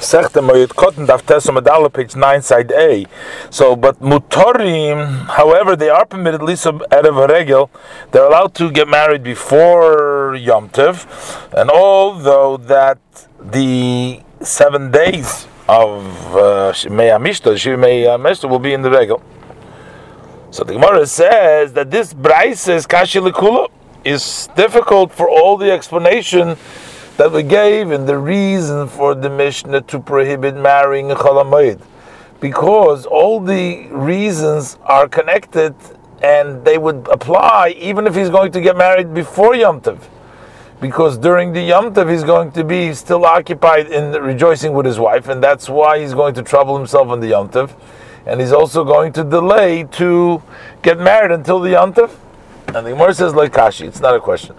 Sechte Moyed Katan page 9, side A. So, but Mutorim, however, they are permitted, of a regel, they're allowed to get married before Yom Tov, and although that the seven days of Shemei uh, Amishta will be in the regel. So the Gemara says that this Braisa is Kashi is difficult for all the explanation that we gave and the reason for the Mishnah to prohibit marrying a Chalamayid. Because all the reasons are connected and they would apply even if he's going to get married before Yom Tov. Because during the Yom Tov he's going to be still occupied in rejoicing with his wife, and that's why he's going to trouble himself on the Yom Tov. And he's also going to delay to get married until the Yom Tov. And the Gemara says, like Kashi, it's not a question.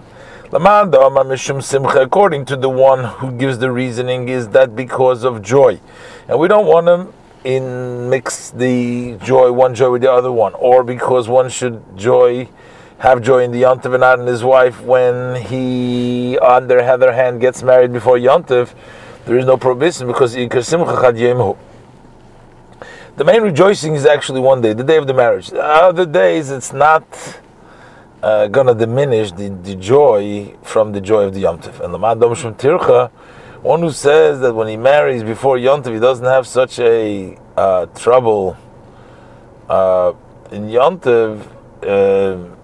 According to the one who gives the reasoning, is that because of joy, and we don't want to in mix the joy one joy with the other one, or because one should joy have joy in the yontiv and not in his wife when he, on the other hand, gets married before yontiv. There is no prohibition because the main rejoicing is actually one day, the day of the marriage. The other days, it's not uh, gonna diminish the, the joy from the joy of the Yom Tov. And the Madam Shum Tircha, one who says that when he marries before Yom Tov, he doesn't have such a uh, trouble uh, in Yom Tov, uh,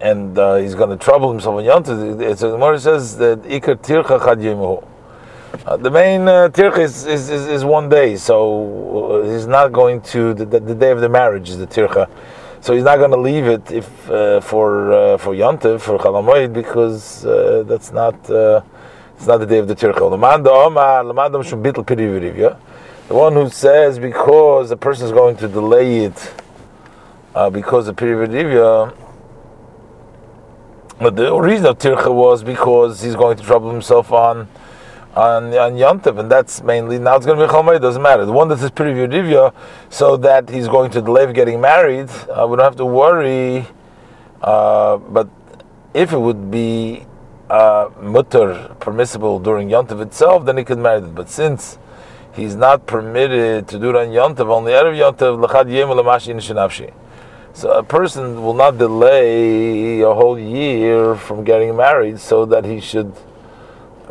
and uh, he's to trouble himself in Yom Tov. It's, the Gemara says that Ikar Tircha Chad. Uh, the main uh, tircha is, is, is, is, one day, so uh, he's not going to the, the, the, day of the marriage is the tircha. So he's not going to leave it if uh, for uh, for Yontif for Chalamoid because uh, that's not uh, it's not the day of the Tirchel. The one who says because the person is going to delay it uh, because of Pirivirivya, but the reason of Tircha was because he's going to trouble himself on on on Yontiv, and that's mainly now it's going to be Chalmei. Doesn't matter. The one that says Divya, so that he's going to delay getting married. Uh, we don't have to worry. Uh, but if it would be uh, mutter permissible during Yontiv itself, then he could marry it. But since he's not permitted to do it on Yontiv, only Erev lechad yem So a person will not delay a whole year from getting married, so that he should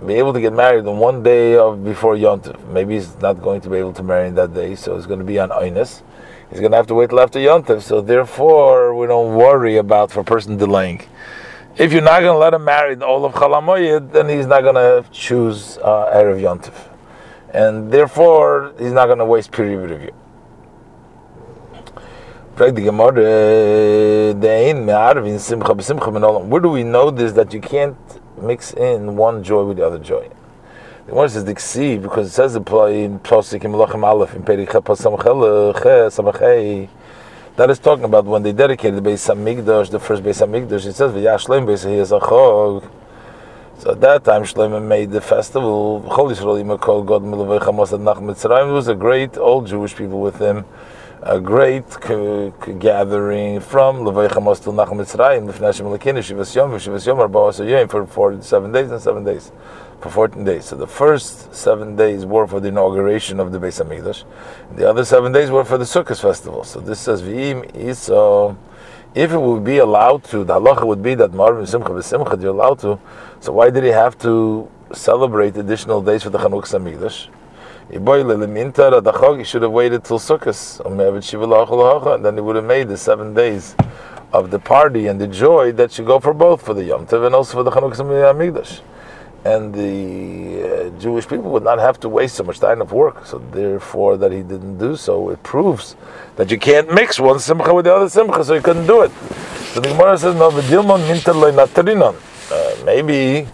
be able to get married on one day of before Yontif. Maybe he's not going to be able to marry in that day, so it's going to be on Einis. He's going to have to wait till after Yontif. So therefore, we don't worry about for a person delaying. If you're not going to let him marry all of Chalamoyed, then he's not going to choose uh, Erev Yontif. And therefore, he's not going to waste period of review. Where do we know this that you can't mix in one joy with the other joy. The one says the ksiv because it says in Posik in Aleph in Perikha Pasamchei. That is talking about when they dedicated the Beis Hamikdash, the first Beis Hamikdash. It says v'yashleim Beis Hiyazachog. So at that time, Shlomo made the festival. There was a great old Jewish people with him a great gathering from Levei Chamos till Nachal Mitzrayim, Lefnashim Lekin, Shivas Yom, Shivas Yom, Arba Yom, for 47 days and 7 days, for 14 days. So the first 7 days were for the inauguration of the Beis HaMikdash, the other 7 days were for the Sukkot festival. So this says, V'im Iso, if it would be allowed to, the halacha would be that Marvin Simcha V'Simcha, you're allowed to, so why did he have to celebrate additional days for the Chanukah Hamikdash? He should have waited till Sukkot, and then he would have made the seven days of the party and the joy that should go for both, for the Yom Tov and also for the Chanukah Hamikdash. And the uh, Jewish people would not have to waste so much time of work. So therefore, that he didn't do so, it proves that you can't mix one simcha with the other simcha, so he couldn't do it. So the Gemara says, "No, uh, maybe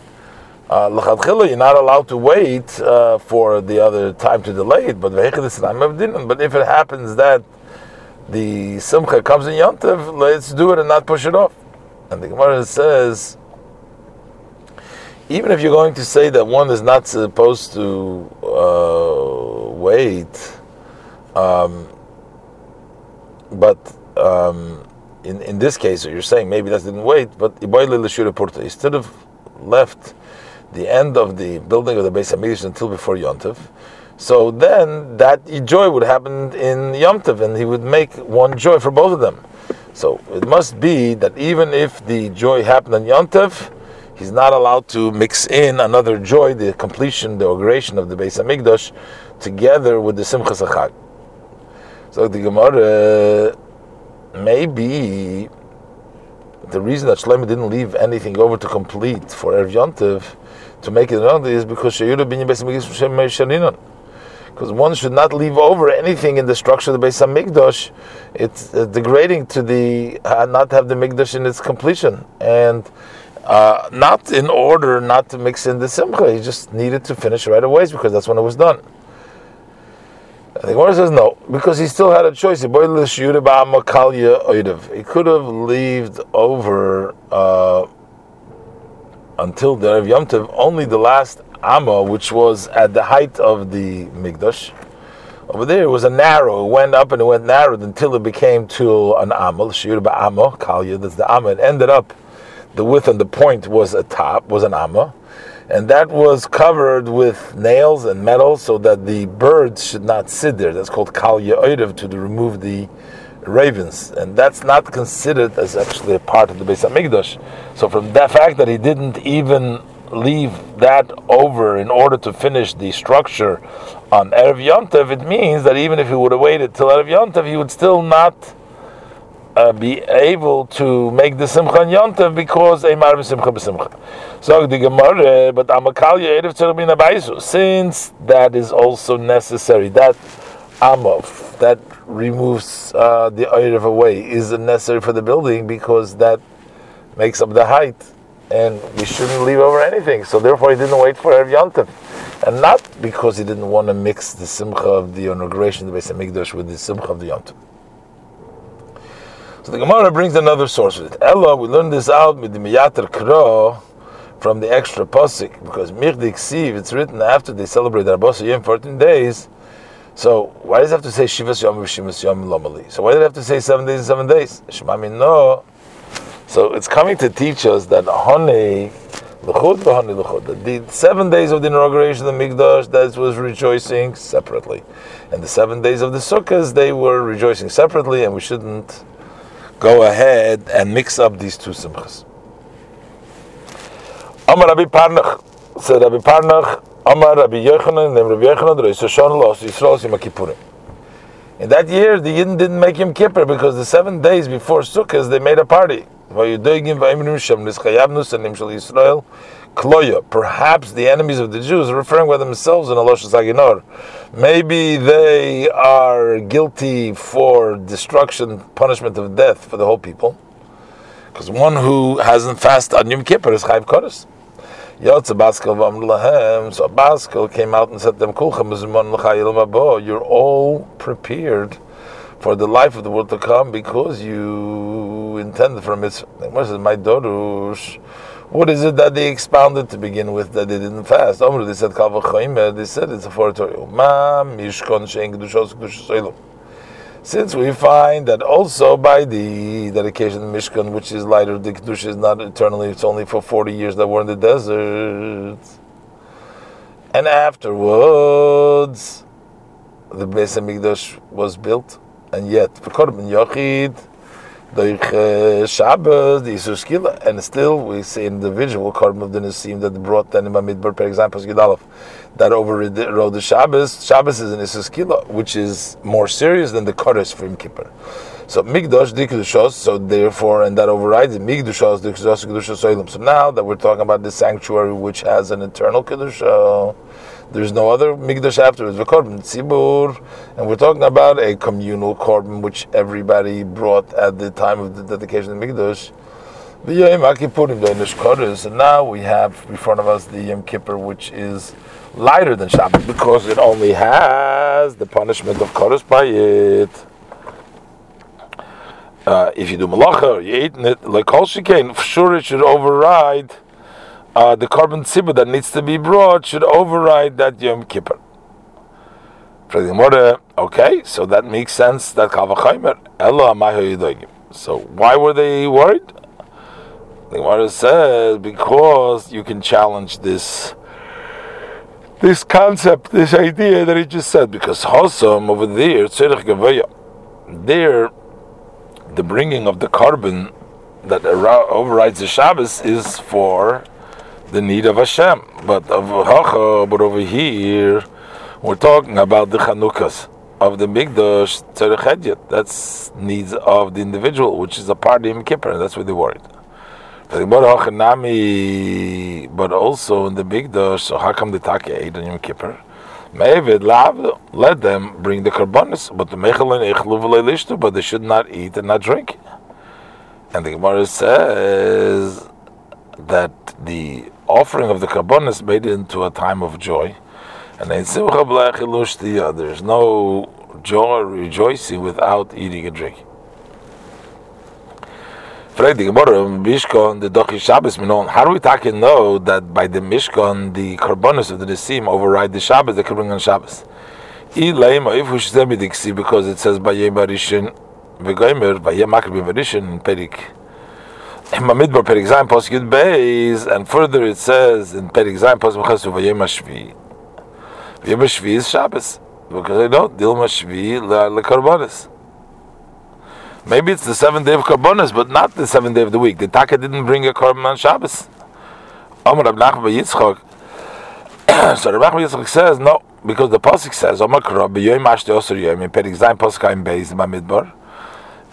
uh, you're not allowed to wait uh, for the other time to delay it, but but if it happens that the simcha comes in yontiv, let's do it and not push it off. And the Gemara says, even if you're going to say that one is not supposed to uh, wait, um, but um, in in this case, you're saying maybe that didn't wait, but instead of left the end of the building of the Beis Hamikdash until before Yontif. So then that joy would happen in Yom Tov, and he would make one joy for both of them. So it must be that even if the joy happened on Yom Tov, he's not allowed to mix in another joy, the completion, the inauguration of the Beis Hamikdash, together with the Simchas Achag. So the Gemara, maybe the reason that Shlomo didn't leave anything over to complete for Erev Yontiv to make it another is because because one should not leave over anything in the structure of the Beis Hamikdash. It's uh, degrading to the uh, not have the Mikdash in its completion, and uh, not in order not to mix in the Simcha. He just needed to finish right away because that's when it was done. The Gemara says no, because he still had a choice. He could have left over uh, until the Rav Yom Tov only the last Amma, which was at the height of the Mikdash. Over there it was a narrow, it went up and it went narrowed until it became to an Amma, Shir Amma, Kalya, that's the Amma. It ended up, the width and the point was a top, was an Amma and that was covered with nails and metal so that the birds should not sit there. That's called kal ya'orev to remove the ravens, and that's not considered as actually a part of the Beis Hamikdash. So from that fact that he didn't even leave that over in order to finish the structure on Erev Yontev, it means that even if he would have waited till Erev Yontev, he would still not uh, be able to make the Simcha and Yontev because Marvin Simcha b'Simcha. So the Gemara, but Amakalya Erev Tzerubin Abaisu, since that is also necessary, that Amov, that removes uh, the Erev away, is necessary for the building because that makes up the height, and we shouldn't leave over anything. So therefore, he didn't wait for Erev Yontev. And not because he didn't want to mix the Simcha of the inauguration of the Beis Hamikdash with the Simcha of the Yontev. So the Gemara brings another source with it. Ella, we learned this out with the Miyater Kro from the extra posik because Mirdik Siv, it's written after they celebrate Arbosa Yom 14 days. So why does it have to say Shivas Yom Shivas Yom Lomali? So why did it have to say seven days and seven days? Shemami no. So it's coming to teach us that Honey the seven days of the inauguration of the Mikdash, that was rejoicing separately. And the seven days of the Sukkahs, they were rejoicing separately, and we shouldn't go ahead and mix up these two simchas. Amar Rabbi Parnach said Rabbi Parnach Amar Rabbi and Rabbi Hashanah Yisrael Yom. In that year, the Yidden didn't make Yom Kippur because the seven days before Sukkot they made a party. Perhaps the enemies of the Jews are referring by themselves in Alosh Zaginor. Maybe they are guilty for destruction, punishment of death for the whole people. Because one who hasn't fasted on Yom Kippur is Chayv Kodesh. Yotze Baskel Lahem. So Baskel came out and said to them, You're all prepared for the life of the world to come because you intended for a mitzvah. My dorush. What is it that they expounded to begin with that they didn't fast? Omru, they said They said it's a foratory. Ma mishkon shein kedushos kedushos since we find that also by the dedication of Mishkan, which is lighter, the Kedusha is not eternally, it's only for 40 years that we're in the desert. And afterwards, the Beis HaMikdash was built, and yet, for Korban Yochid, the uh, Shabbos, the Yisur and still we see individual Korban of the Nisim that brought then in Midbar, for example, Gidalov, that overrode the Shabbos. Shabbos is an Yisur which is more serious than the Kodesh for Yom Kippur. So Migdosh Dikudushos, so therefore, and that overrides it, Migdushos Dikudushos Kedushos So now that we're talking about the sanctuary which has an eternal Kedusha, there's no other mikdash afterwards. The korban tzibur, and we're talking about a communal korban which everybody brought at the time of the dedication of the mikdash. And now we have in front of us the Yom Kippur, which is lighter than Shabbat because it only has the punishment of Kodesh by it. Uh, if you do malacha, you eat it like all shekain, sure it should override uh, the carbon tzibur that needs to be brought should override that Yom Kippur. Okay, so that makes sense. That kavachaymer So why were they worried? The Gemara says because you can challenge this this concept, this idea that he just said, because Hossam over there, Gavaya, there, the bringing of the carbon that overrides the Shabbos is for the need of Hashem. But of Hacha, but over here, we're talking about the Chanukas of the Migdash Tzerich That's needs of the individual, which is a part in Kippur, and that's what they're worried. But also in the Migdash, so how come the Take ate on Yom Kippur? Mevid lav, let them bring the karbonis, but the mechalin ichlu but they should not eat and not drink. And the Gemara says that the offering of the karbonis made it into a time of joy, and in simcha oh, uh, there's no joy or rejoicing without eating and drinking. How do we talk and know that by the Mishkan, the Karbonis of the Nisim override the Shabbos, they can bring on Shabbos? Because it says Bayem Barishin, Vegoimer, Bayem Makrabim Barishin, in Perik. Mamidbar Posik Yud Beis, and further it says in Perik Zayin Posik Mechasu Vayem Hashvi. Vayem Hashvi is Shabbos. Because they don't, Dilma Shvi Le Karbonis. Maybe it's the seventh day of Karbonis, but not the seventh day of the week. The Taka didn't bring a Karban on Shabbos. Amar Rab Nachman Yitzchak. so Rab Nachman Yitzchak says, no, because the Pasuk says, Amar Osir Yoyim, in Perik Zayin Pasuk Hayim Beis, Midbar.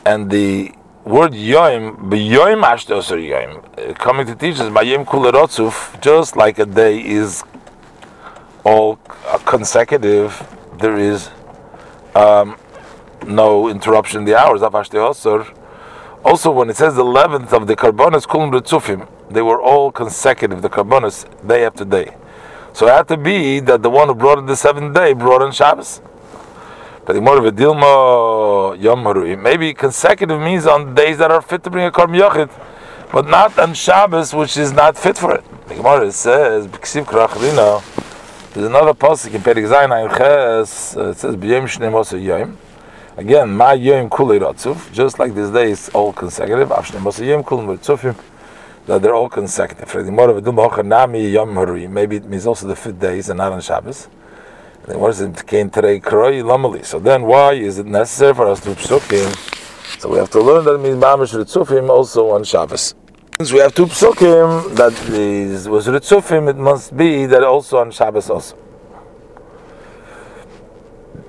And the word Yoyim, B'yoyim Ashte Osir Yoyim, coming to teach us, Mayim Kularotzuf, just like a day is all consecutive, there is um, no interruption in the hours of Ashte Also, when it says the 11th of the Karbonis Kulum Ritzufim, they were all consecutive, the Karbonis, day after day. So it had to be that the one who brought in the seventh day brought in Shabbos. Maybe consecutive means on days that are fit to bring a Karm Yochid, but not on Shabbos, which is not fit for it. The Gemara says, there's another pasuk in Perik Zayin Ches, uh, it says, B'yem Shnei Mosa Yom, Again, ma yom kulei ratzuf, just like this day is all consecutive. Afshne mos yom Kulei ritzufim, that they're all consecutive. Maybe it means also the fifth days and not on Shabbos. What does it? So then why is it necessary for us to psukim? So we have to learn that means mamish ritzufim also on Shabbos. Since we have two psukim that is, was ritzufim, it must be that also on Shabbos also.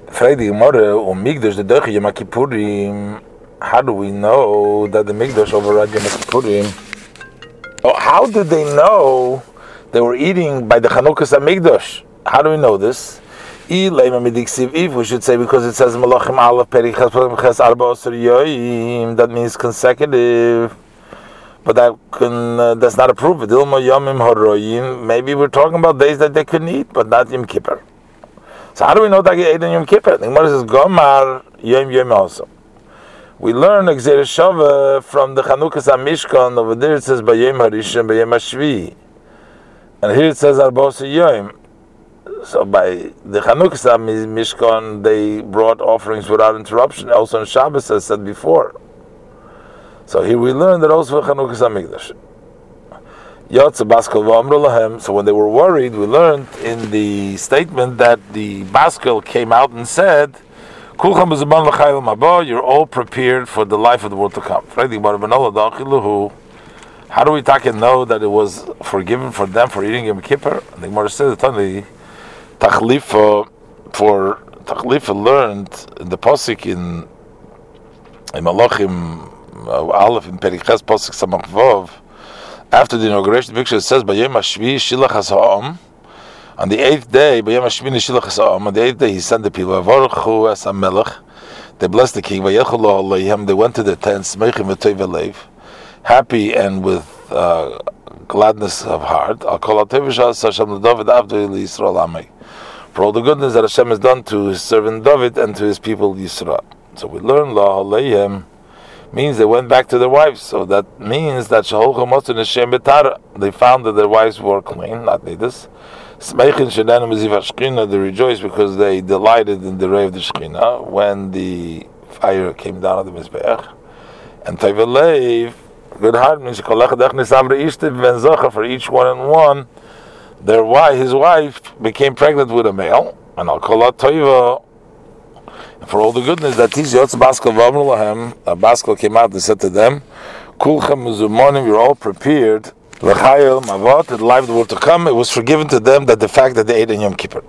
Die Gemara, um Migdash, the Deuche Yom Kippurim, how do we know that the Migdash override Yom Kippurim? Oh, how did they know they were eating by the Chanukas Migdash? How do we know this? If we should say because it says Malachim Aleph Perichas Arba Osir Yoim, that means consecutive. But that can uh, that's not a proof. Dilma Yomim Horoyim. Maybe we're talking about days that they couldn't eat, but not Yom Kippur. So how do we know that he ate on Yom Kippur? The Gemara says Gomar Yom Yom also. We learn Exer from the Chanukas Mishkan. Over there it says Bayem Harishon Bayem Hashvi, and here it says Arbos Yom. So by the Chanukas Mishkan, they brought offerings without interruption. Also on Shabbos, as said before. So here we learn that also for Chanukas Hamikdash. So when they were worried, we learned in the statement that the Baskel came out and said, You're all prepared for the life of the world to come. How do we talk and know that it was forgiven for them for eating Yom Kippur? And the Gemara says Tachlifa for Tachlifa learned in the Posik in in Malachim uh, Aleph in Periches Posik Samach Vov after the inauguration, the picture says, "Bayom Hashvi Shilach Hasam." On the eighth day, Bayom Hashvi Shilach Hasam. On the eighth day, he sent the people. Avaruchu as Melech. They blessed the king. They went to the tents, happy and with uh, gladness of heart. For all the goodness that Hashem has done to his servant David and to his people Yisrael. So we learn La Aleihim means they went back to their wives. So that means that they found that their wives were clean, not nidus. They rejoiced because they delighted in the ray of the Shekhinah when the fire came down on the Mizbeach. And Tevelev, good heart means for each one and one their wife, his wife, became pregnant with a male, and I'll call out Toiva for all the goodness that he's Yotz Baskel Vamrulahem, a Baskel came out and said to them, Kulchem Muzumonim, you're all prepared. L'chayel Mavot, the life of the world to come, it was forgiven to them that the fact that they ate in Yom Kippur.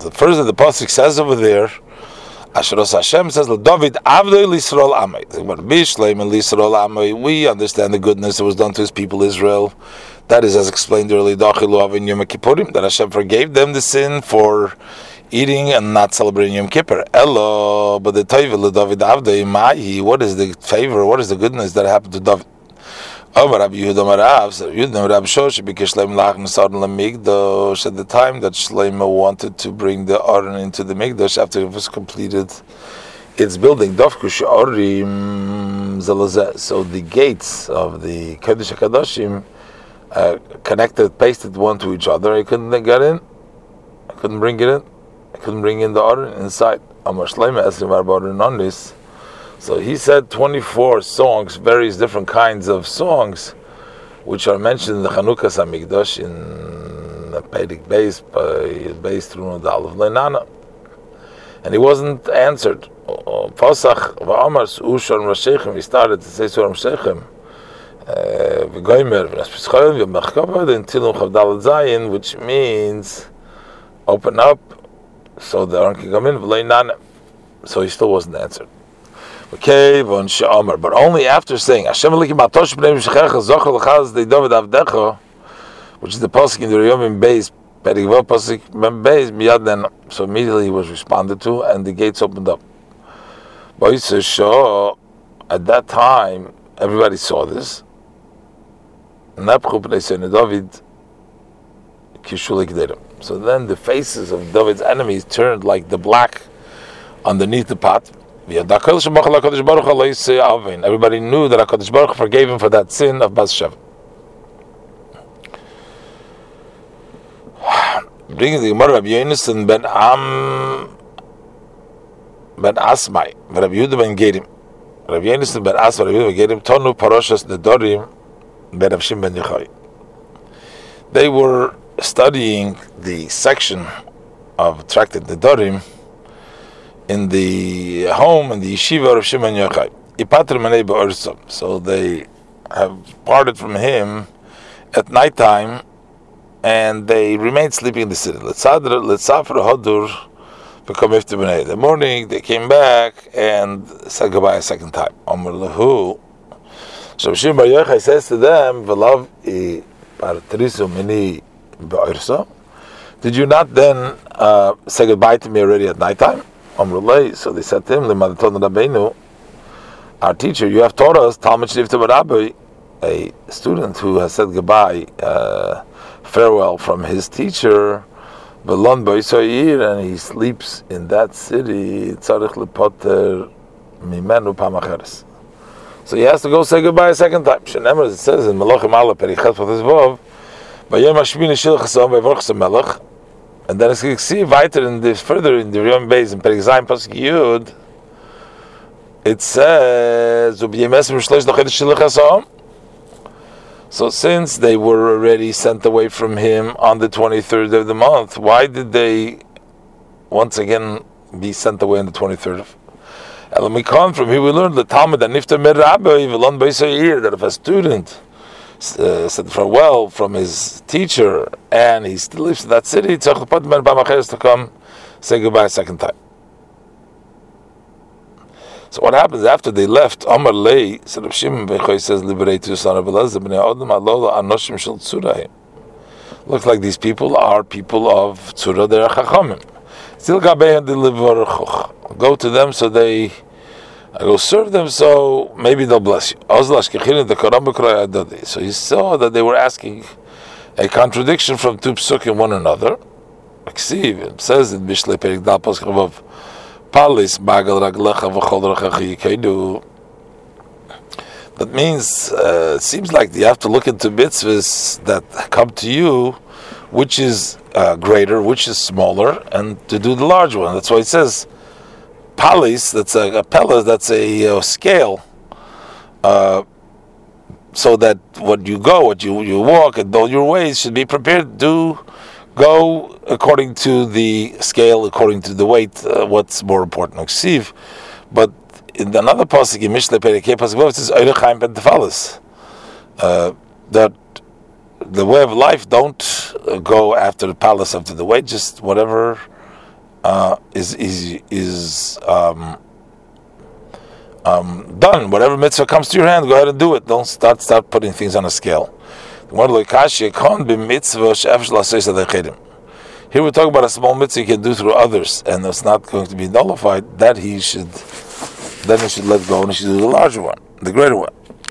The first of the Pasuk says over there, Asheros Hashem says, David and Lisrael Amay. We understand the goodness that was done to his people Israel. That is, as explained earlier, that Hashem forgave them the sin for eating and not celebrating Yom Kippur. Elo, but the Toivel David Avdei Mahi. What is the favor? What is the goodness that happened to David? Amar Rabbi Yehuda Amar Rav, so Yehuda Rabbi Shosh, because Shleim Lach Nesar Lamigdosh, at the time that Shleima wanted to bring the Aron into the Migdosh after it was completed its building, Dovkush Orim Zalazeh. So the gates of the Kodesh HaKadoshim uh, connected, pasted one to each other. I couldn't get in. I couldn't bring it in. I couldn't bring in the Aron inside. So he said 24 songs, various different kinds of songs, which are mentioned in the Chanukah Samigdash in the Pedig base, based through the Aleph Lenana. And he wasn't answered. Pasach v'amars ushar Rashechem, he started to say Surah Rashechem. Which means open up so the Aron can come in, so he still wasn't answered. Okay, but only after saying which is the pasuk in the Riyomim then, so immediately he was responded to, and the gates opened up. At that time, everybody saw this. Napchu Bnei David Kishulik So then the faces of David's enemies turned like the black underneath the pot. Everybody knew that HaKadosh Baruch forgave him for that sin of Bathsheba. Bringing the Gemara Rabbi Yonason ben Am ben Asmai, Rabbi Yehuda ben Gerim. Rabbi Yonason ben Asmai, Rabbi Yehuda ben Gerim, Tonu Paroshas Nedorim ben Avshim ben Yechai. They were studying the section of Tractate Nedorim, in the home in the yeshiva of Shimon Yochai. So they have parted from him at night time, and they remained sleeping in the city. The morning they came back and said goodbye a second time. So Bar Yochai says to them, Did you not then uh, say goodbye to me already at night time? So they said to him, our teacher, you have taught us Talmud Shnifta Rabbi, a student who has said goodbye, uh, farewell from his teacher, and he sleeps in that city, so he has to go say goodbye a second time. Shenemer, it says in Malachim Allah Perichet Vov, Vayem Hashmini Shil Chasam Vayvorch Melech, and then as you see weiter in the further in the Yom Beis in Perik Zayin Pasuk Yud, it says So since they were already sent away from him on the 23rd of the month, why did they once again be sent away on the 23rd of Elamikon, from here we learned the Talmud that Nifta Merabba, that if a student uh, said farewell from his teacher, and he still lives in that city, to come say goodbye a second time. So what happens after they left? Amar Lei, said Shimon Bechoy says, liberate to son of Elazar b'nei Adam alola anoshim shel tzurahim. Looks like these people are people of tzura, they're chachamim. Still Go to them so they I will serve them, so maybe they'll bless you. So he saw that they were asking a contradiction from two psukim one another. It says in Mishle Perik Dal Paschavav, Palis Bagal Raglecha V'chol Rechachi That means, uh, it seems like you have to look into mitzvahs that come to you, which is uh, greater, which is smaller, and to do the large one. That's why it says, palis, that's a, a that's a, a scale, uh, so that what you go, what you, you walk, and all your ways should be prepared to go according to the scale, according to the weight. Uh, what's more important, Oksiv. But in another pasuk in Mishle Perikei pasuk it says Eirechaim ben Tefalis. Uh, that the way of life don't uh, go after the palace after the way just whatever uh, is is is um, um, done. Whatever mitzvah comes to your hand go ahead and do it. Don't start start putting things on a scale. Here we're talking about a small mitzvah you can do through others and it's not going to be nullified that he should then he should let go and he should do the larger one the greater one